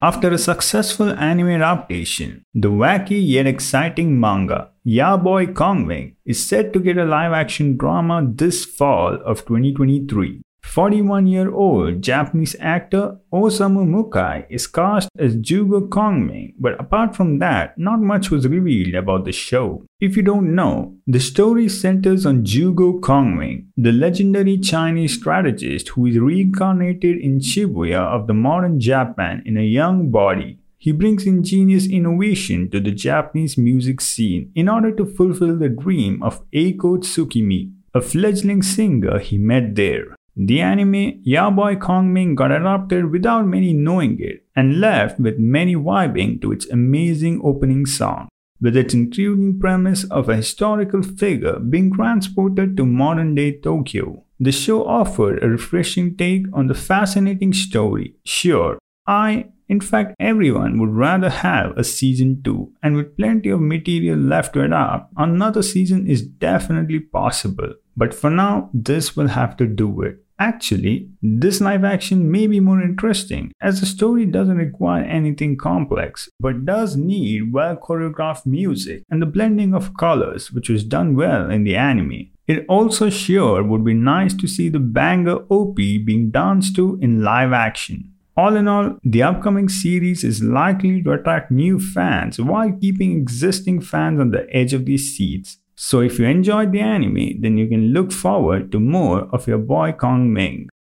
After a successful anime adaptation, the wacky yet exciting manga Ya Boy Kongming is set to get a live action drama this fall of 2023. 41 year old Japanese actor Osamu Mukai is cast as Zhuge Kongming, but apart from that, not much was revealed about the show. If you don't know, the story centers on Zhuge Kongming, the legendary Chinese strategist who is reincarnated in Shibuya of the modern Japan in a young body. He brings ingenious innovation to the Japanese music scene in order to fulfill the dream of Eiko Tsukimi, a fledgling singer he met there. The anime Ya Boy Kongming got adapted without many knowing it and left with many vibing to its amazing opening song. With its intriguing premise of a historical figure being transported to modern day Tokyo, the show offered a refreshing take on the fascinating story. Sure, I, in fact, everyone would rather have a season 2, and with plenty of material left to adapt, another season is definitely possible. But for now, this will have to do it. Actually, this live action may be more interesting as the story doesn't require anything complex but does need well choreographed music and the blending of colors, which was done well in the anime. It also sure would be nice to see the banger OP being danced to in live action. All in all, the upcoming series is likely to attract new fans while keeping existing fans on the edge of their seats. So if you enjoyed the anime, then you can look forward to more of your boy Kongming.